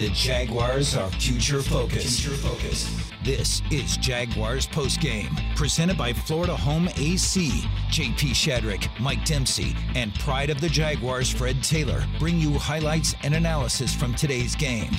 The Jaguars are future focused. Future focused. This is Jaguars postgame, presented by Florida Home AC. JP Shadrick, Mike Dempsey, and pride of the Jaguars, Fred Taylor, bring you highlights and analysis from today's game.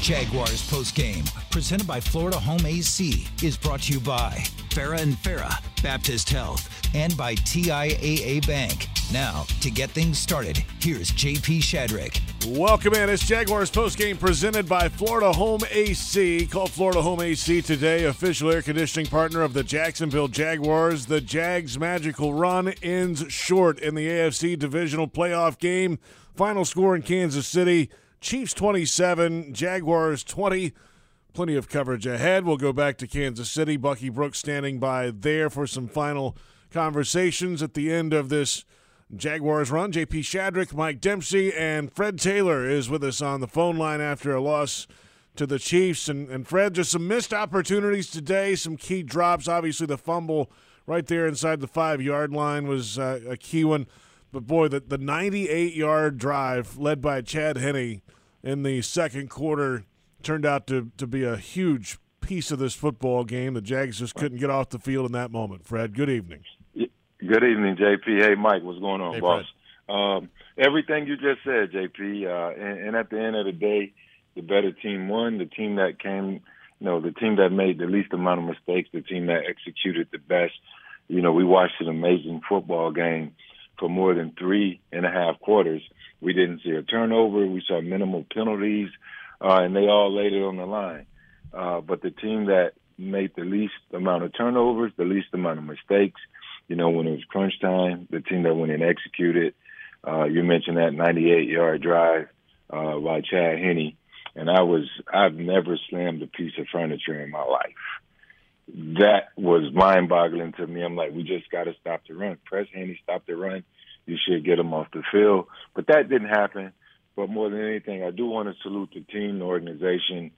Jaguars postgame, presented by Florida Home AC, is brought to you by Farah and Farah, Baptist Health, and by TIAA Bank. Now, to get things started, here's JP Shadrick. Welcome in. It's Jaguars postgame presented by Florida Home AC. Call Florida Home AC today, official air conditioning partner of the Jacksonville Jaguars. The Jags' magical run ends short in the AFC divisional playoff game. Final score in Kansas City Chiefs 27, Jaguars 20. Plenty of coverage ahead. We'll go back to Kansas City. Bucky Brooks standing by there for some final conversations at the end of this Jaguars run. JP Shadrick, Mike Dempsey, and Fred Taylor is with us on the phone line after a loss to the Chiefs. And, and Fred, just some missed opportunities today, some key drops. Obviously, the fumble right there inside the five yard line was uh, a key one. But boy, the, the 98 yard drive led by Chad Henne in the second quarter turned out to, to be a huge piece of this football game. The Jags just couldn't get off the field in that moment. Fred, good evening. Good evening, JP. Hey, Mike, what's going on, hey, boss? Um, everything you just said, JP. Uh, and, and at the end of the day, the better team won. The team that came, you know, the team that made the least amount of mistakes, the team that executed the best. You know, we watched an amazing football game for more than three and a half quarters. We didn't see a turnover. We saw minimal penalties, uh, and they all laid it on the line. Uh, but the team that made the least amount of turnovers, the least amount of mistakes, you know, when it was crunch time, the team that went and executed. Uh, you mentioned that 98 yard drive uh, by Chad Henne. And I was, I've never slammed a piece of furniture in my life. That was mind boggling to me. I'm like, we just got to stop the run. Press Henne, stop the run you should get him off the field. But that didn't happen. But more than anything, I do want to salute the team, the organization,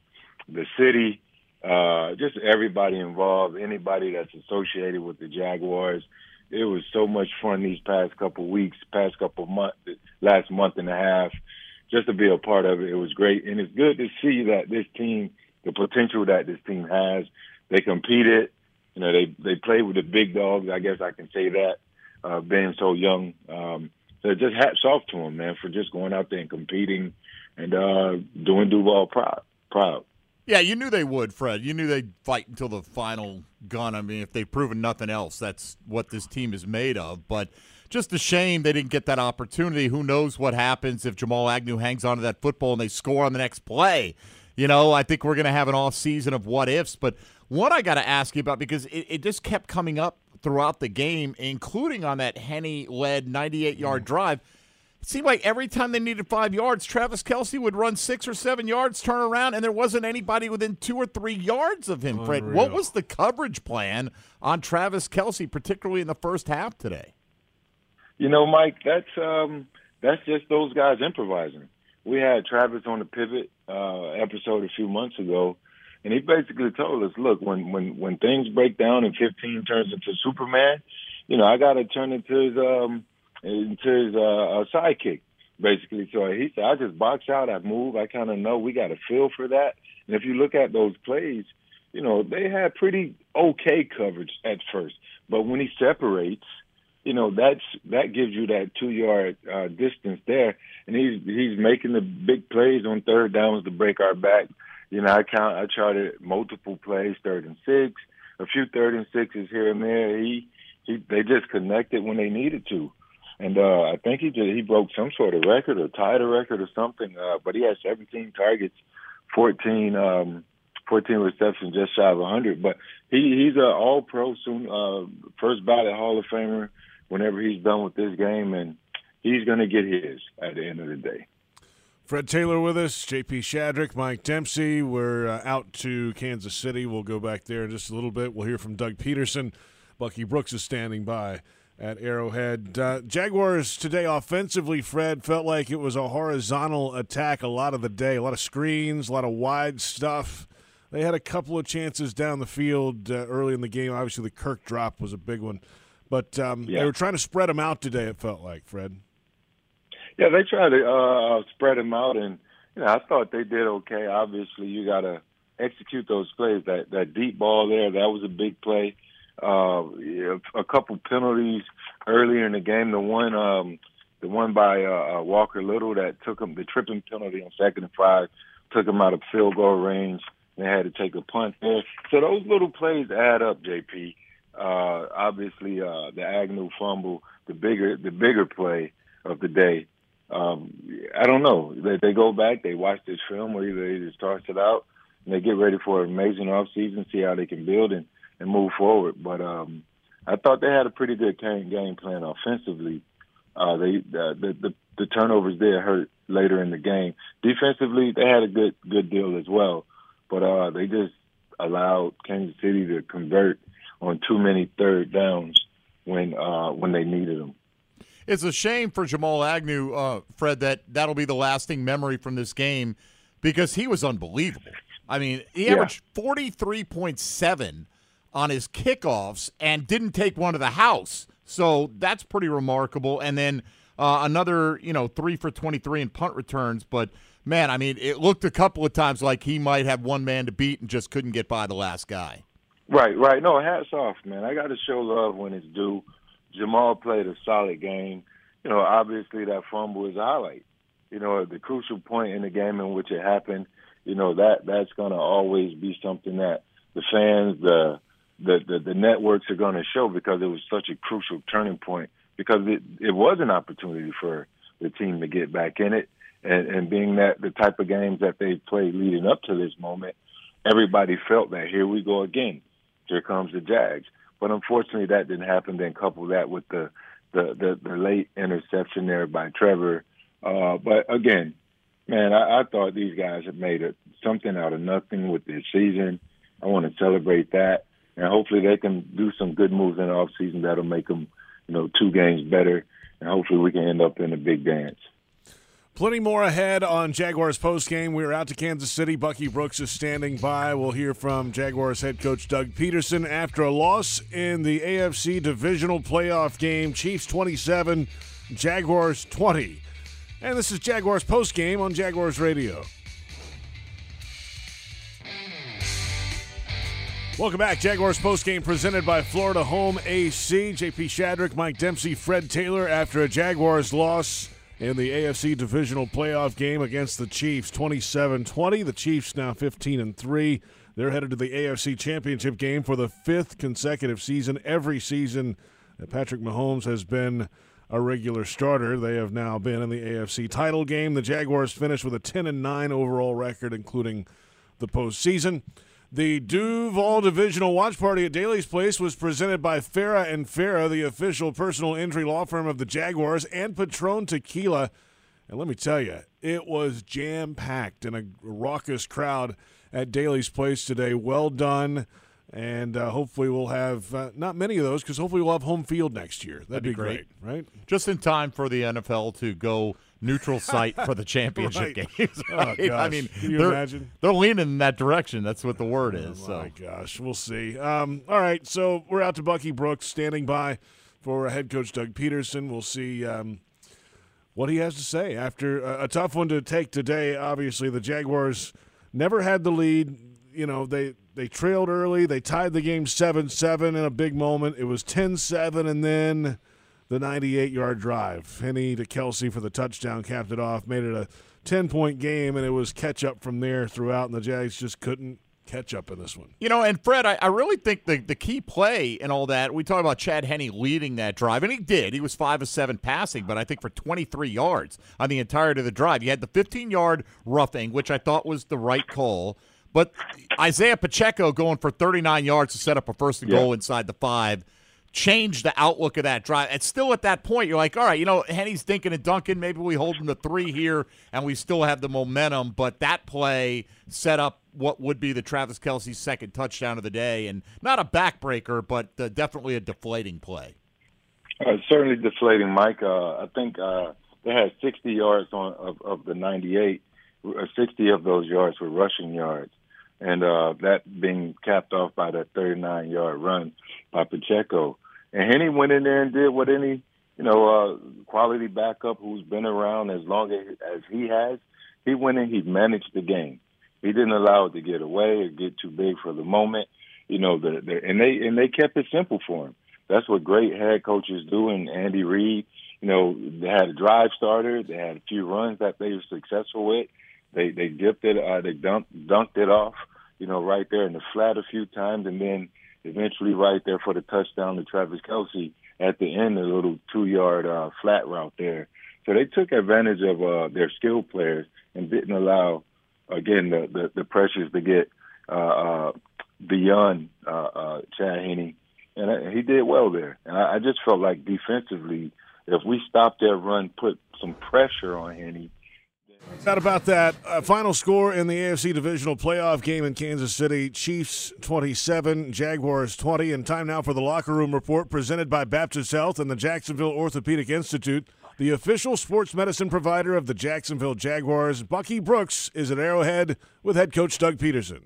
the city, uh, just everybody involved, anybody that's associated with the Jaguars. It was so much fun these past couple weeks, past couple months, last month and a half, just to be a part of it. It was great, and it's good to see that this team, the potential that this team has, they competed. You know, they they played with the big dogs. I guess I can say that uh, being so young. Um, so just hats off to him, man, for just going out there and competing and uh, doing Duval proud. Proud. Yeah, you knew they would, Fred. You knew they'd fight until the final gun. I mean, if they've proven nothing else, that's what this team is made of. But just a shame they didn't get that opportunity. Who knows what happens if Jamal Agnew hangs onto that football and they score on the next play? You know, I think we're going to have an off season of what ifs. But what I got to ask you about because it, it just kept coming up throughout the game, including on that Henne led 98 yard mm. drive. It seemed like every time they needed five yards, Travis Kelce would run six or seven yards, turn around, and there wasn't anybody within two or three yards of him, Fred. What was the coverage plan on Travis Kelce, particularly in the first half today? You know, Mike, that's um, that's just those guys improvising. We had Travis on the pivot uh, episode a few months ago, and he basically told us, look, when when when things break down and 15 turns into Superman, you know, I got to turn into his um into his uh, sidekick, basically. So he said, I just box out, I move, I kind of know we got a feel for that. And if you look at those plays, you know, they had pretty okay coverage at first, but when he separates, you know, that's that gives you that two yard uh, distance there, and he's he's making the big plays on third downs to break our back you know, I count. I charted multiple plays, third and six, a few third and sixes here and there. He, he, they just connected when they needed to, and uh, I think he just he broke some sort of record or tied a record or something. Uh, but he had 17 targets, 14, um, 14 receptions, just shy of 100. But he, he's an All Pro soon, uh, first ballot Hall of Famer. Whenever he's done with this game, and he's going to get his at the end of the day. Fred Taylor with us, JP Shadrick, Mike Dempsey. We're uh, out to Kansas City. We'll go back there in just a little bit. We'll hear from Doug Pederson. Bucky Brooks is standing by at Arrowhead. Uh, Jaguars today offensively, Fred, felt like it was a horizontal attack a lot of the day. A lot of screens, a lot of wide stuff. They had a couple of chances down the field uh, early in the game. Obviously, the Kirk drop was a big one. But um, yeah. they were trying to spread them out today, it felt like, Fred. Yeah, they tried to uh, spread them out, and you know, I thought they did okay. Obviously, you got to execute those plays. That that deep ball there, that was a big play. Uh, a couple penalties earlier in the game. The one, um, the one by uh, uh, Walker Little that took him the tripping penalty on second and five, took him out of field goal range. They had to take a punt there. So those little plays add up, JP. Uh, obviously, uh, the Agnew fumble, the bigger the bigger play of the day. Um, I don't know. They, they go back, they watch this film, or either they just toss it out and they get ready for an amazing off season, see how they can build and, and move forward. But um, I thought they had a pretty good game plan offensively. Uh, they uh, the, the the turnovers there hurt later in the game. Defensively, they had a good good deal as well, but uh, they just allowed Kansas City to convert on too many third downs when uh, when they needed them. It's a shame for Jamal Agnew, uh, Fred, that that'll be the lasting memory from this game because he was unbelievable. I mean, he averaged forty three point seven on his kickoffs and didn't take one to the house. So that's pretty remarkable. And then uh, another, you know, three for twenty three in punt returns. But man, I mean, it looked a couple of times like he might have one man to beat and just couldn't get by the last guy. Right, right. No, hats off, man. I got to show love when it's due. Jamal played a solid game. You know, obviously that fumble is a highlight. You know, the crucial point in the game in which it happened you know that that's going to always be something that the fans, the the the, the networks are going to show because it was such a crucial turning point because it it was an opportunity for the team to get back in it and and being that the type of games that they played leading up to this moment, everybody felt that here we go again, here comes the Jags. But unfortunately, that didn't happen. Then couple that with the the the, the late interception there by Trevor. Uh, but again, man, I, I thought these guys had made it something out of nothing with this season. I want to celebrate that, and hopefully they can do some good moves in the off season that'll make them, you know, two games better, and hopefully we can end up in a big dance. Plenty more ahead on Jaguars post game. We are out to Kansas City. Bucky Brooks is standing by. We'll hear from Jaguars head coach Doug Pederson after a loss in the AFC divisional playoff game. Chiefs 27, Jaguars 20. And this is Jaguars post game on Jaguars Radio. Welcome back. Jaguars post game presented by Florida Home AC. JP Shadrick, Mike Dempsey, Fred Taylor after a Jaguars loss in the AFC divisional playoff game against the Chiefs 27-20. The Chiefs now 15 and 3. They're headed to the AFC Championship game for the fifth consecutive season. Every season Patrick Mahomes has been a regular starter. They have now been in the AFC title game. The Jaguars finished with a 10 and 9 overall record, including the postseason. The Duval Divisional Watch Party at Daly's Place was presented by Farah and Farah, the official personal injury law firm of the Jaguars, and Patron Tequila. And let me tell you, it was jam packed and a raucous crowd at Daly's Place today. Well done and uh, hopefully we'll have uh, not many of those because hopefully we'll have home field next year. That'd, That'd be, be great. great. right? Just in time for the NFL to go neutral site for the championship right. games. Right? Oh, I mean, Can you they're, imagine? They're leaning in that direction. That's what the word oh, is. Oh my gosh, we'll see. Um, all right, so we're out to Bucky Brooks standing by for head coach Doug Pederson. We'll see. Um, what he has to say after a, a tough one to take today. Obviously, the Jaguars never had the lead. You know, they they trailed early. They tied the game 7 7 in a big moment. It was 10 7, and then the 98 yard drive. Henne to Kelce for the touchdown capped it off, made it a 10 point game, and it was catch up from there throughout, and the Jags just couldn't catch up in this one. You know, and Fred, I, I really think the, the key play and all that, we talk about Chad Henne leading that drive, and he did. He was 5 of 7 passing, but I think for 23 yards on the entirety of the drive. You had the 15 yard roughing, which I thought was the right call. But Isaiah Pacheco going for 39 yards to set up a first and goal inside the five changed the outlook of that drive. And still at that point, you're like, all right, you know, Henne's thinking of Duncan. Maybe we hold him to three here and we still have the momentum. But that play set up what would be the Travis Kelce's second touchdown of the day. And not a backbreaker, but uh, definitely a deflating play. Uh, certainly deflating, Mike. Uh, I think uh, they had 60 yards on of, of the 98. Uh, 60 of those yards were rushing yards and uh, that being capped off by that 39 yard run by Pacheco. And Henne went in there and did what any you know uh, quality backup who's been around as long as, as he has he went in, he managed the game. He didn't allow it to get away or get too big for the moment. You know, the, the and they and they kept it simple for him. That's what great head coaches do. And Andy Reid, you know, they had a drive starter. They had a few runs that they were successful with. They they dipped it, uh, they dunked dunked it off, you know, right there in the flat a few times, and then eventually right there for the touchdown to Travis Kelce at the end, a little two yard uh, flat route there. So they took advantage of uh, their skill players and didn't allow, again, the the, the pressures to get uh, uh, beyond uh, uh, Chad Henne, and uh, he did well there. And I, I just felt like defensively, if we stopped their run, put some pressure on Henne. Not about that. Uh, final score in the AFC Divisional Playoff game in Kansas City: Chiefs 27, Jaguars 20. And time now for the locker room report presented by Baptist Health and the Jacksonville Orthopedic Institute the official sports medicine provider of the Jacksonville Jaguars. Bucky Brooks is at Arrowhead with head coach Doug Pederson.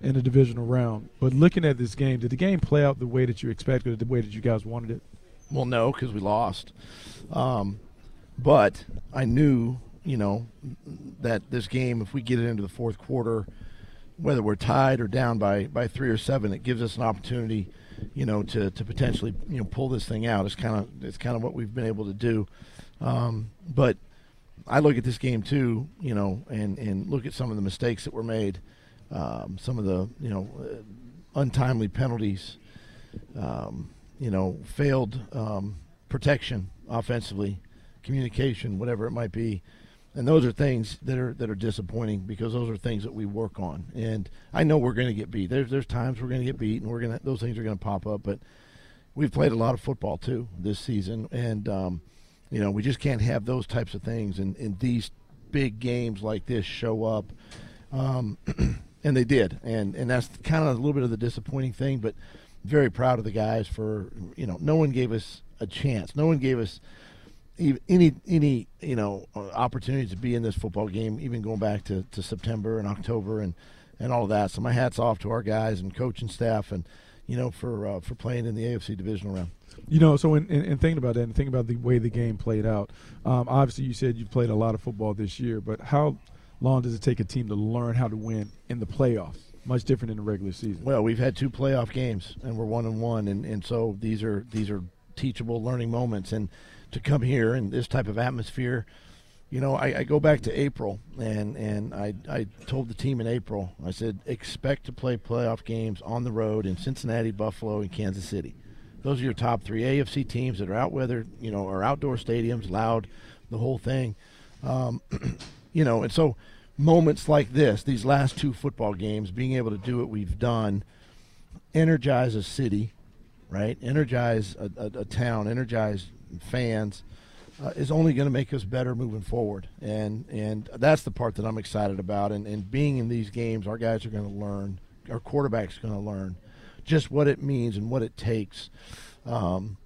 In the divisional round, but looking at this game, did the game play out the way that you expected, the way that you guys wanted it? Well, no, because we lost. Um, but I knew, you know, that this game, if we get it into the fourth quarter, whether we're tied or down by by three or seven, it gives us an opportunity you know, to, to potentially you know pull this thing out. It's kind of it's kind of what we've been able to do. Um, but I look at this game too, you know, and and look at some of the mistakes that were made, um, some of the you know uh, untimely penalties, um, you know, failed um, protection offensively, communication, whatever it might be and those are things that are that are disappointing because those are things that we work on. And I know we're going to get beat. There's there's times we're going to get beat, and we're going to those things are going to pop up. But we've played a lot of football too this season, and um, you know we just can't have those types of things. And, and these big games like this show up, um, and they did. And and that's kind of a little bit of the disappointing thing. But very proud of the guys for you know no one gave us a chance. No one gave us any any you know uh, opportunity to be in this football game, even going back to, to September and October and and all of that. So my hats off to our guys and coaching staff and you know for uh, for playing in the AFC divisional round. You know, so in, in, in, thinking about that and thinking about the way the game played out, um, obviously you said you've played a lot of football this year, but how long does it take a team to learn how to win in the playoffs? Much different in the regular season. Well, we've had two playoff games and we're one and one, and, and so these are these are teachable learning moments and to come here in this type of atmosphere. You know, I, I, go back to April, and, and I, I told the team in April, I said, expect to play playoff games on the road in Cincinnati, Buffalo, and Kansas City. Those are your top three AFC teams that are out weather, you know, are outdoor stadiums, loud, the whole thing. Um, you know, and so moments like this, these last two football games, being able to do what we've done, energize a city, right? Energize a, a, a town, energize fans uh, is only going to make us better moving forward. And and that's the part that I'm excited about. And, and being in these games, our guys are going to learn, our quarterback's going to learn just what it means and what it takes. Um,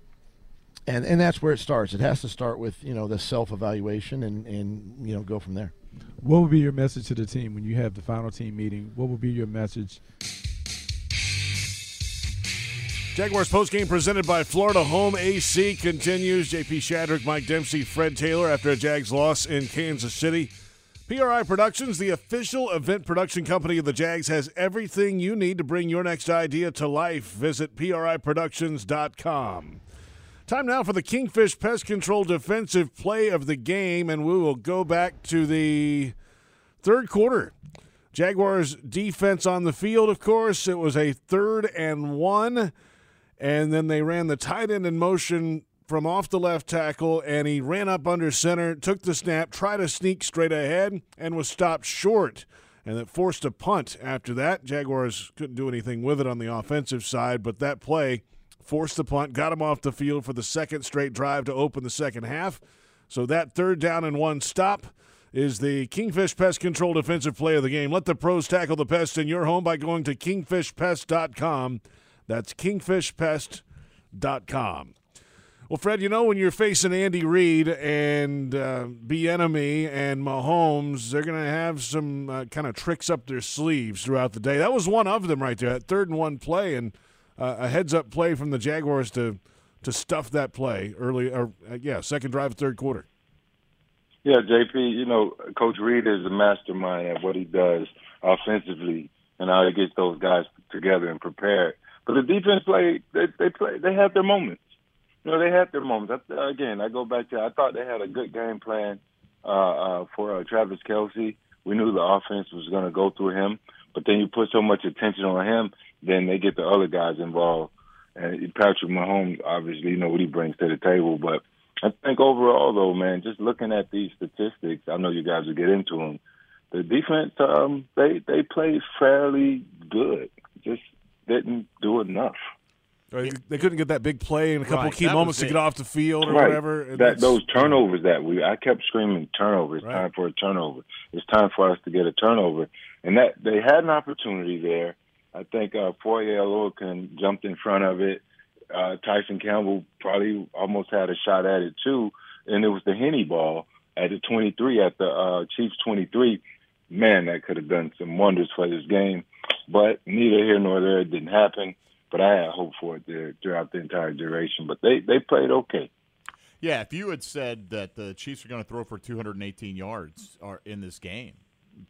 and, and that's where it starts. It has to start with you know the self evaluation and, and you know go from there. What would be your message to the team when you have the final team meeting? What would be your message Jaguars postgame presented by Florida Home AC continues. JP Shadrick, Mike Dempsey, Fred Taylor after a Jags loss in Kansas City. PRI Productions, the official event production company of the Jags, has everything you need to bring your next idea to life. Visit PRIProductions.com. Time now for the Kingfish Pest Control defensive play of the game, and we will go back to the third quarter. Jaguars defense on the field, of course. It was a third and one and then they ran the tight end in motion from off the left tackle, and he ran up under center, took the snap, tried to sneak straight ahead, and was stopped short. And it forced a punt after that. Jaguars couldn't do anything with it on the offensive side, but that play forced the punt, got him off the field for the second straight drive to open the second half. So that third down and one stop is the Kingfish Pest Control defensive play of the game. Let the pros tackle the pest in your home by going to kingfishpest.com that's kingfishpest.com. Well, Fred, you know when you're facing Andy Reid and uh, Bieniemy and Mahomes, they're going to have some uh, kind of tricks up their sleeves throughout the day. That was one of them right there, that third and one play, and uh, a heads up play from the Jaguars to to stuff that play early, or uh, yeah, second drive, third quarter. Yeah, JP, you know, Coach Reid is a mastermind at what he does offensively and how he gets those guys together and prepared. But the defense play, they, they play, they have their moments. You know, they had their moments. I, again, I go back to I thought they had a good game plan uh, uh, for uh, Travis Kelce. We knew the offense was going to go through him, but then you put so much attention on him, then they get the other guys involved. And Patrick Mahomes, obviously, you know what he brings to the table. But I think overall, though, man, just looking at these statistics, I know you guys will get into them. The defense, um, they they played fairly good, just didn't do enough. They couldn't get that big play and a couple Right, key that moments to get off the field or right. whatever. That that's- those turnovers that we I kept screaming turnover. It's Right. time for a turnover. It's time for us to get a turnover. And that they had an opportunity there. I think uh Foye Oluokun jumped in front of it. Uh Tyson Campbell probably almost had a shot at it too. And it was the Henne ball at the twenty three at the uh Chiefs twenty three. Man, that could have done some wonders for this game. But neither here nor there it didn't happen. But I had hope for it there throughout the entire duration. But they, they played okay. Yeah, if you had said that the Chiefs are going to throw for 218 yards are in this game,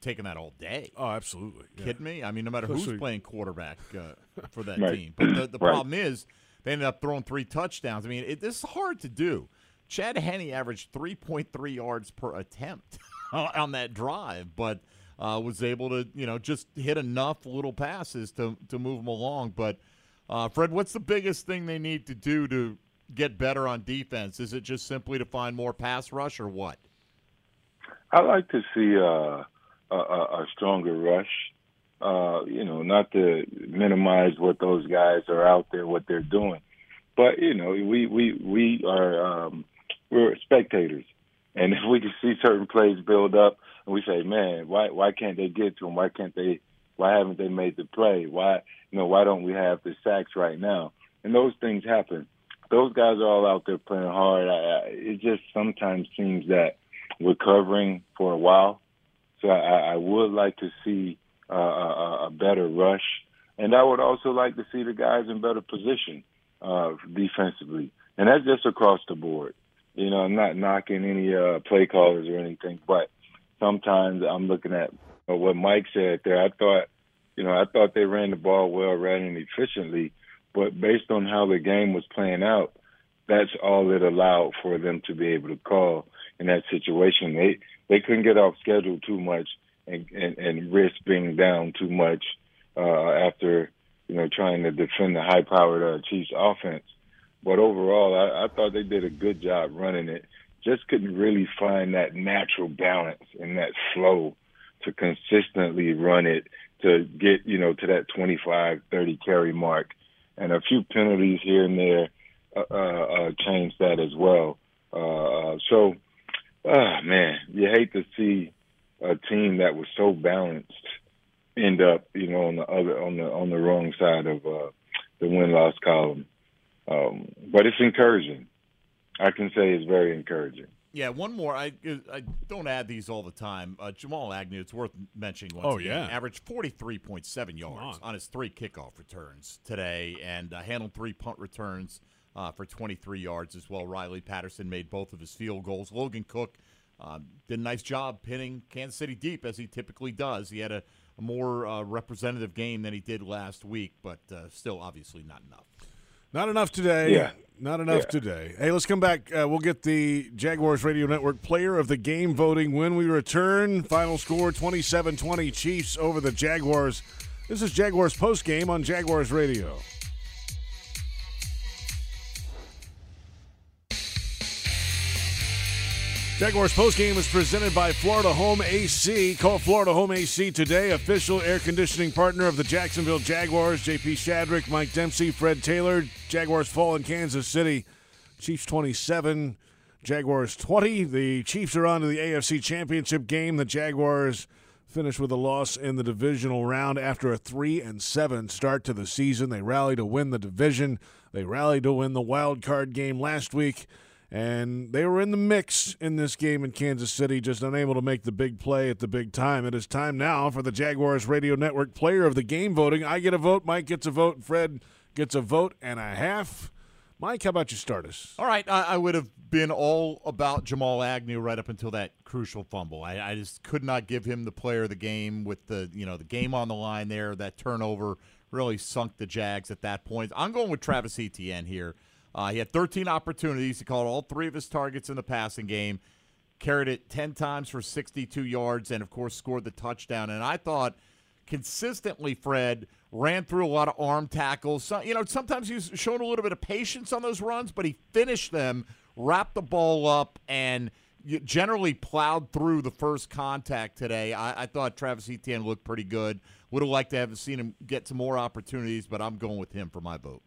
taking that all day. Oh, absolutely. Yeah. Kidding me? I mean, no matter Especially- who's playing quarterback uh, for that Right. team. But the, the Right. problem is they ended up throwing three touchdowns. I mean, it, this is hard to do. Chad Henne averaged 3.3 yards per attempt on that drive, but uh, was able to, you know, just hit enough little passes to to move them along. But uh, Fred, what's the biggest thing they need to do to get better on defense? Is it just simply to find more pass rush, or what? I like to see uh, a, a, stronger rush. Uh, you know, not to minimize what those guys are out there, what they're doing, but you know, we we we are um, we're spectators, and if we can see certain plays build up, and we say, man, why why can't they get to them? Why can't they? Why haven't they made the play? Why you know why don't we have the sacks right now? And those things happen. Those guys are all out there playing hard. I, I, it just sometimes seems that we're covering for a while. So I, I would like to see uh, a, a better rush, and I would also like to see the guys in better position uh, defensively, and that's just across the board. You know, I'm not knocking any uh, play callers or anything, but sometimes I'm looking at uh, what Mike said there. I thought, you know, I thought they ran the ball well, ran it efficiently, but based on how the game was playing out, that's all it allowed for them to be able to call in that situation. They they couldn't get off schedule too much and and, and risk being down too much uh, after you know trying to defend the high-powered uh, Chiefs offense. But overall, I, I thought they did a good job running it. Just couldn't really find that natural balance and that flow to consistently run it to get you know to that 25, 30 carry mark, and a few penalties here and there uh, uh, uh, changed that as well. Uh, so, ah, man, you hate to see a team that was so balanced end up, you know, on the other on the on the wrong side of uh, the win loss column. Um, but it's encouraging. I can say it's very encouraging. Yeah, one more. I I don't add these all the time. Uh, Jamal Agnew, it's worth mentioning. Once Oh, again, yeah. averaged forty three point seven yards on. on. his three kickoff returns today, and uh, handled three punt returns uh, for twenty three yards as well. Riley Patterson made both of his field goals. Logan Cooke um, did a nice job pinning Kansas City deep as he typically does. He had a, a more uh, representative game than he did last week, but uh, still obviously not enough. Not enough today. Yeah. Not enough Yeah. today. Hey, let's come back. Uh, we'll get the Jaguars Radio Network player of the game voting when we return. Final score 27 20 Chiefs over the Jaguars. This is Jaguars post game on Jaguars Radio. Jaguars postgame is presented by Florida Home AC. Call Florida Home AC today, official air conditioning partner of the Jacksonville Jaguars. JP Shadrick, Mike Dempsey, Fred Taylor. Jaguars fall in Kansas City. Chiefs 27, Jaguars 20. The Chiefs are on to the AFC Championship game. The Jaguars finished with a loss in the divisional round after a 3 and 7 start to the season. They rallied to win the division. They rallied to win the wild card game last week and they were in the mix in this game in Kansas City, just unable to make the big play at the big time. It is time now for the Jaguars Radio Network Player of the Game voting. I get a vote, Mike gets a vote, Fred gets a vote and a half. Mike, how about you start us? All right, I, I would have been all about Jamal Agnew right up until that crucial fumble. I, I just could not give him the player of the game with the you know the game on the line there. That turnover really sunk the Jags at that point. I'm going with Travis Etienne here. Uh, he had 13 opportunities. He caught all three of his targets in the passing game, carried it 10 times for 62 yards, and of course scored the touchdown. And I thought consistently, Fred ran through a lot of arm tackles. So, you know, sometimes he's shown a little bit of patience on those runs, but he finished them, wrapped the ball up, and generally plowed through the first contact today. I, I thought Travis Etienne looked pretty good. Would have liked to have seen him get some more opportunities, but I'm going with him for my vote.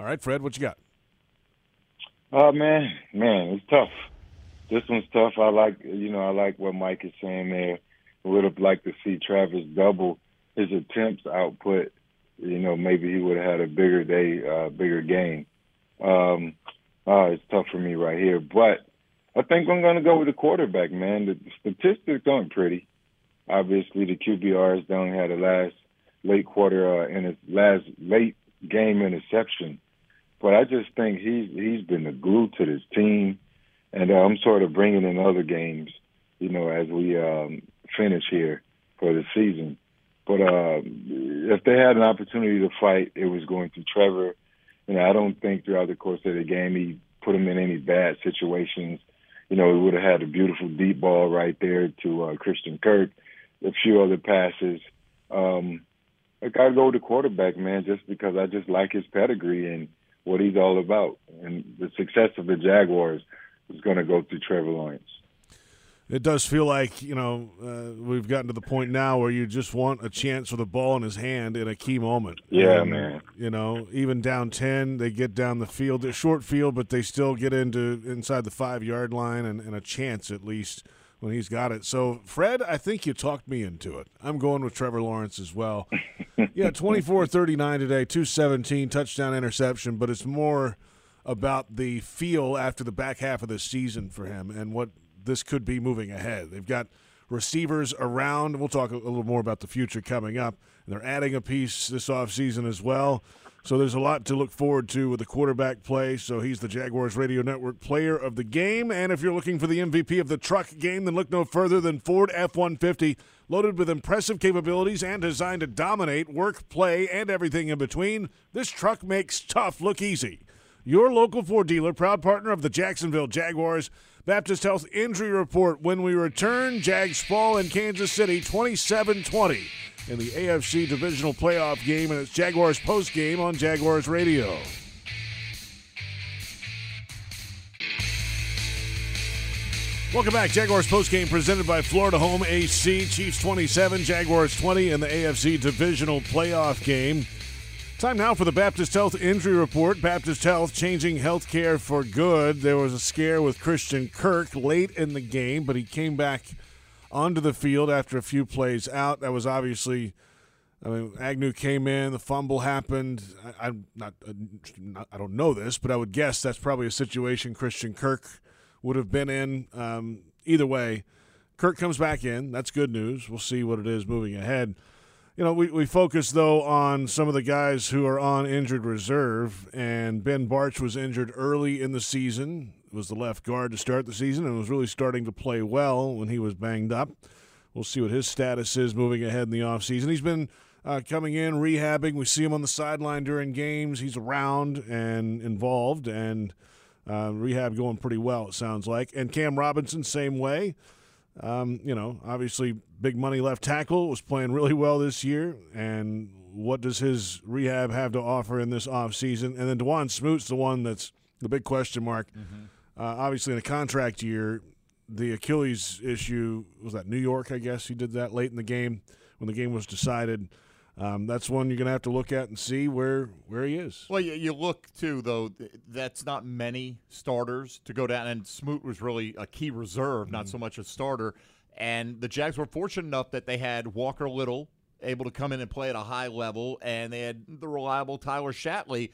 All right, Fred, what you got? Oh man, man, it's tough. This one's tough. I like, you know, I like what Mike is saying there. Would have liked to see Travis double his attempts output. You know, maybe he would have had a bigger day, uh, bigger game. Um, uh, it's tough for me right here, but I think I'm going to go with the quarterback, man. The statistics aren't pretty. Obviously, the QBRs don't have the last late quarter uh, in his last late game interception. But I just think he's he's been the glue to this team, and uh, I'm sort of bringing in other games, you know, as we um, finish here for the season. But uh, if they had an opportunity to fight, it was going to Trevor. And I don't think throughout the course of the game he put him in any bad situations. You know, he would have had a beautiful deep ball right there to uh, Christian Kirk, a few other passes. Um, I got to go the quarterback, man, just because I just like his pedigree and what he's all about. And the success of the Jaguars is going to go through Trevor Lawrence. It does feel like, you know, uh, we've gotten to the point now where you just want a chance with a ball in his hand in a key moment. Yeah, and, man. You know, even down 10, they get down the field, a short field, but they still get into inside the five yard line and, and a chance at least – when he's got it. So, Fred, I think you talked me into it. I'm going with Trevor Lawrence as well. yeah, 24 39 today, 217, touchdown interception, but it's more about the feel after the back half of the season for him and what this could be moving ahead. They've got receivers around. We'll talk a little more about the future coming up. they're adding a piece this offseason as well. So there's a lot to look forward to with the quarterback play. So he's the Jaguars Radio Network player of the game. And if you're looking for the MVP of the truck game, then look no further than Ford F 150. Loaded with impressive capabilities and designed to dominate work, play, and everything in between, this truck makes tough look easy. Your local Ford dealer, proud partner of the Jacksonville Jaguars. Baptist Health injury report when we return. Jags fall in Kansas City 27 20 in the AFC divisional playoff game, and it's Jaguars post game on Jaguars Radio. Welcome back. Jaguars post game presented by Florida Home AC. Chiefs 27, Jaguars 20 in the AFC divisional playoff game. Time now for the Baptist Health injury report. Baptist Health changing healthcare for good. There was a scare with Christian Kirk late in the game, but he came back onto the field after a few plays out. That was obviously, I mean, Agnew came in, the fumble happened. I, am not, uh, not, I don't know this, but I would guess that's probably a situation Christian Kirk would have been in. Um, either way, Kirk comes back in. That's good news. We'll see what it is moving ahead. You know, we, we focus, though, on some of the guys who are on injured reserve, and Ben Bartch was injured early in the season was the left guard to start the season and was really starting to play well when he was banged up. We'll see what his status is moving ahead in the offseason. He's been uh, coming in, rehabbing. We see him on the sideline during games. He's around and involved, and uh, rehab going pretty well, it sounds like. And Cam Robinson, same way. Um, you know, obviously, big money left tackle was playing really well this year. And what does his rehab have to offer in this offseason? And then Dawuane Smoot's the one that's the big question mark. Mm-hmm. Uh, obviously, in a contract year, the Achilles issue was that New York, I guess. He did that late in the game when the game was decided. Um, that's one you're going to have to look at and see where where he is. Well, you, you, look too, though. That's not many starters to go down, and Smoot was really a key reserve, mm-hmm. not so much a starter. And the Jags were fortunate enough that they had Walker Little able to come in and play at a high level, and they had the reliable Tyler Shatley.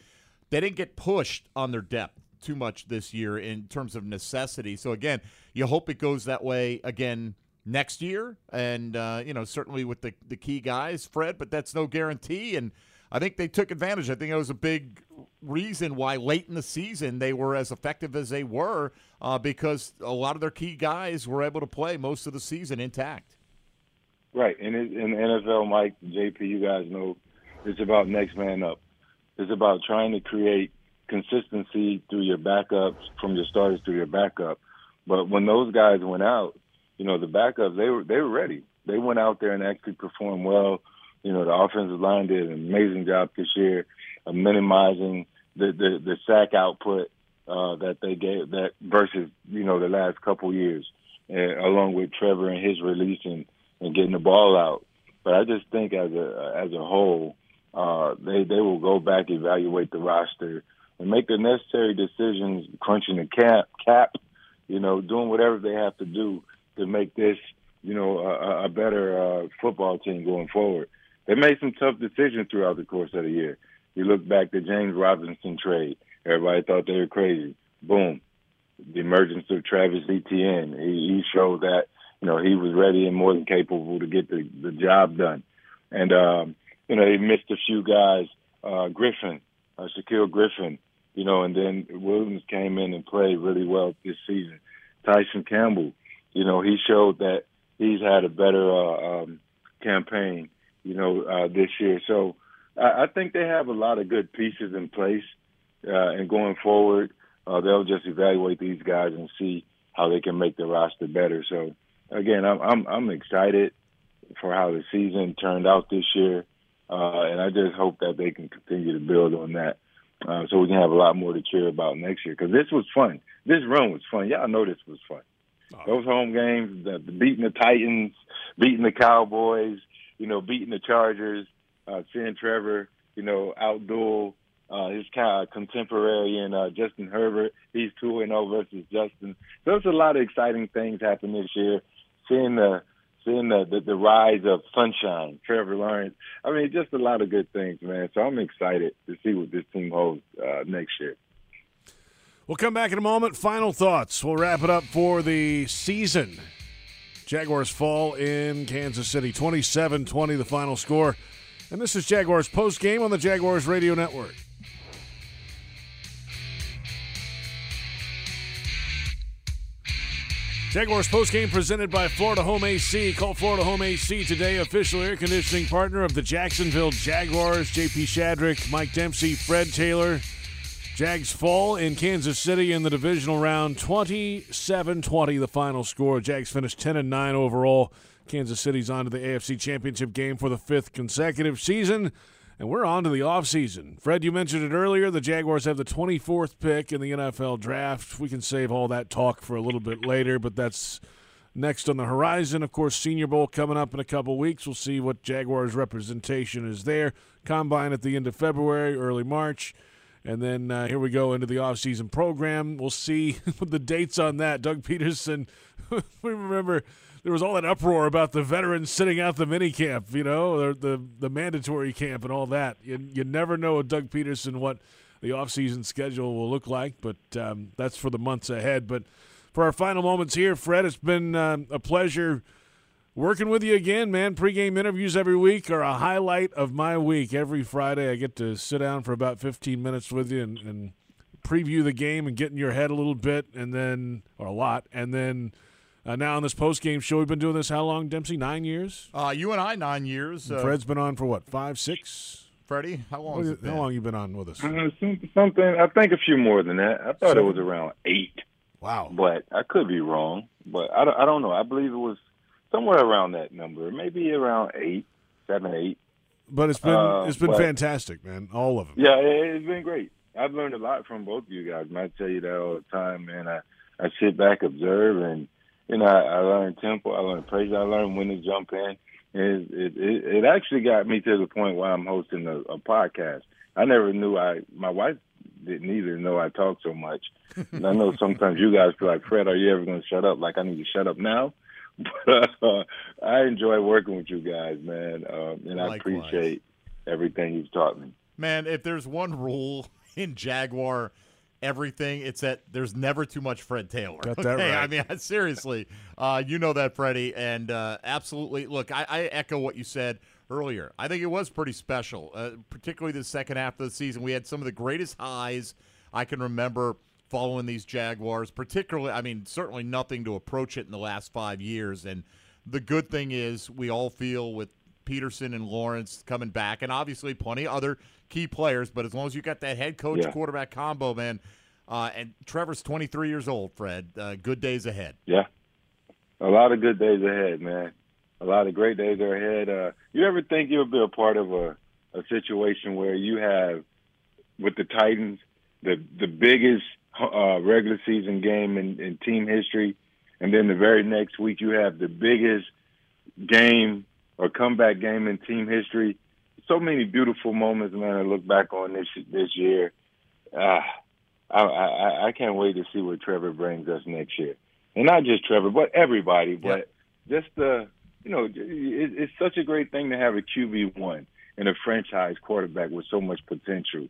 They didn't get pushed on their depth too much this year in terms of necessity. So again, you hope it goes that way again next year, and uh, you know certainly with the the key guys, Fred. But that's no guarantee. And I think they took advantage. I think it was a big reason why late in the season they were as effective as they were uh, because a lot of their key guys were able to play most of the season intact. Right, and in the NFL, Mike, JP, you guys know it's about next man up. It's about trying to create consistency through your backups, from your starters to your backup. But when those guys went out, you know, the backups they were they were ready. They went out there and actually performed well. You know, the offensive line did an amazing job this year of minimizing the the, the sack output uh, that they gave that versus you know the last couple years, along with Trevor and his releasing and getting the ball out. But I just think as a as a whole, uh, they they will go back evaluate the roster and make the necessary decisions, crunching the cap cap, you know, doing whatever they have to do to make this you know a, a better uh, football team going forward. They made some tough decisions throughout the course of the year. You look back to James Robinson trade. Everybody thought they were crazy. Boom. The emergence of Travis Etienne. He, he showed that, you know, he was ready and more than capable to get the, the job done. And, um, you know, he missed a few guys. Uh, Griffin, uh, Shaquill Griffin, you know, and then Williams came in and played really well this season. Tyson Campbell, you know, he showed that he's had a better uh, um, campaign, you know, uh, this year. So, I, I think they have a lot of good pieces in place, uh, and going forward, uh, they'll just evaluate these guys and see how they can make the roster better. So, again, I'm I'm, I'm excited for how the season turned out this year, uh, and I just hope that they can continue to build on that. Uh, so we can have a lot more to cheer about next year because this was fun. This run was fun. Y'all know this was fun. Oh. Those home games, the, the beating the Titans, beating the Cowboys, you know, beating the Chargers, uh, seeing Trevor, you know, outduel uh, his kind of contemporary and uh, Justin Herbert. He's two and zero versus Justin. So there's a lot of exciting things happen this year. Seeing the seeing the, the the rise of Sunshine, Trevor Lawrence. I mean, just a lot of good things, man. So I'm excited to see what this team holds uh, next year. We'll come back in a moment. Final thoughts. We'll wrap it up for the season. Jaguars fall in Kansas City 27 20, the final score. And this is Jaguars post game on the Jaguars Radio Network. Jaguars post game presented by Florida Home AC. Call Florida Home AC today, official air conditioning partner of the Jacksonville Jaguars. JP Shadrick, Mike Dempsey, Fred Taylor. Jags fall in Kansas City in the divisional round 27 20, the final score. Jags finished 10 and 9 overall. Kansas City's on to the AFC Championship game for the fifth consecutive season. And we're on to the offseason. Fred, you mentioned it earlier. The Jaguars have the 24th pick in the NFL draft. We can save all that talk for a little bit later, but that's next on the horizon. Of course, Senior Bowl coming up in a couple weeks. We'll see what Jaguars representation is there. Combine at the end of February, early March. And then uh, here we go into the offseason program. We'll see the dates on that. Doug Pederson, we remember there was all that uproar about the veterans sitting out the mini camp, you know, the, the, mandatory camp and all that. You, you never know with Doug Pederson what the offseason schedule will look like, but um, that's for the months ahead. But for our final moments here, Fred, it's been uh, a pleasure – working with you again, man. Pre-game interviews every week are a highlight of my week. Every Friday, I get to sit down for about 15 minutes with you and, and preview the game and get in your head a little bit, and then or a lot, and then. Uh, now on this post-game show, we've been doing this how long, Dempsey? Nine years. Uh, you and I, nine years. Uh, Fred's been on for what? Five, six. Freddie, how long? What, how long you been on with us? Uh, something. I think a few more than that. I thought Seven. it was around eight. Wow. But I could be wrong. But I don't, I don't know. I believe it was somewhere around that number, maybe around eight, seven, eight. But it's been uh, it's been but, fantastic, man. All of them. Yeah, it's been great. I've learned a lot from both of you guys. Man, I tell you that all the time, man. I I sit back, observe, and you know I, I learn tempo, I learn praise, I learn when to jump in. It, it it it actually got me to the point where I'm hosting a, a podcast. I never knew I. My wife didn't either know I talk so much. and I know sometimes you guys feel like, Fred, are you ever going to shut up? Like I need to shut up now. But uh, I enjoy working with you guys, man, um, and I appreciate everything you've taught me. Man, if there's one rule in Jaguar everything, it's that there's never too much Fred Taylor. Got that okay? right. I mean, seriously, uh, you know that, Freddie, and uh, absolutely. Look, I, I, echo what you said earlier. I think it was pretty special, uh, particularly the second half of the season. We had some of the greatest highs I can remember following these Jaguars, particularly, I mean, certainly nothing to approach it in the last five years. And the good thing is we all feel with Pederson and Lawrence coming back, and obviously plenty other key players, but as long as you got that head coach Yeah. quarterback combo, man, uh, and Trevor's 23 years old, Fred, uh, good days ahead. Yeah. A lot of good days ahead, man. A lot of great days are ahead. Uh, you ever think you'll be a part of a, a situation where you have, with the Titans, the the biggest uh, regular season game in, in team history, and then the very next week you have the biggest game or comeback game in team history. So many beautiful moments, man. I look back on this this year. Ah, I, I I can't wait to see what Trevor brings us next year, and not just Trevor, but everybody. But just the you know, it, it's such a great thing to have a QB one and a franchise quarterback with so much potential.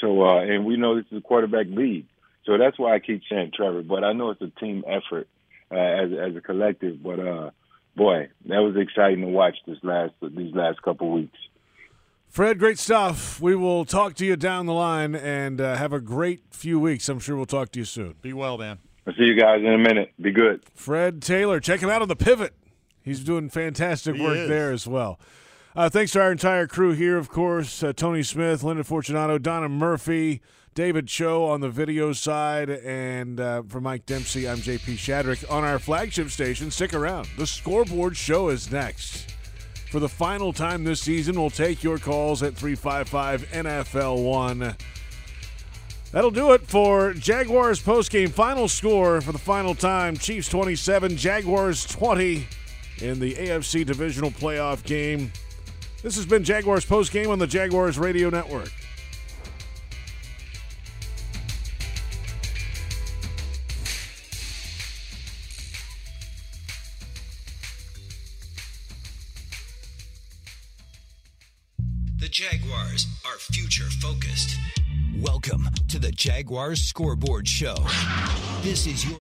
So, uh, and we know this is a quarterback league, so that's why I keep saying Trevor. But I know it's a team effort uh, as as a collective. But uh, boy, that was exciting to watch this last these last couple weeks. Fred, great stuff. We will talk to you down the line and uh, have a great few weeks. I'm sure we'll talk to you soon. Be well, man. I'll see you guys in a minute. Be good. Fred Taylor, check him out on the pivot. He's doing fantastic He work is. there as well. Uh, thanks to our entire crew here, of course uh, Tony Smith, Linda Fortunato, Donna Murphy, David Cho on the video side, and uh, for Mike Dempsey, I'm JP Shadrick on our flagship station. Stick around. The scoreboard show is next. For the final time this season, we'll take your calls at 355 NFL 1. That'll do it for Jaguars postgame final score for the final time. Chiefs 27, Jaguars 20 in the AFC divisional playoff game. This has been Jaguars postgame on the Jaguars Radio Network. Welcome to the Jaguars Scoreboard Show. This is your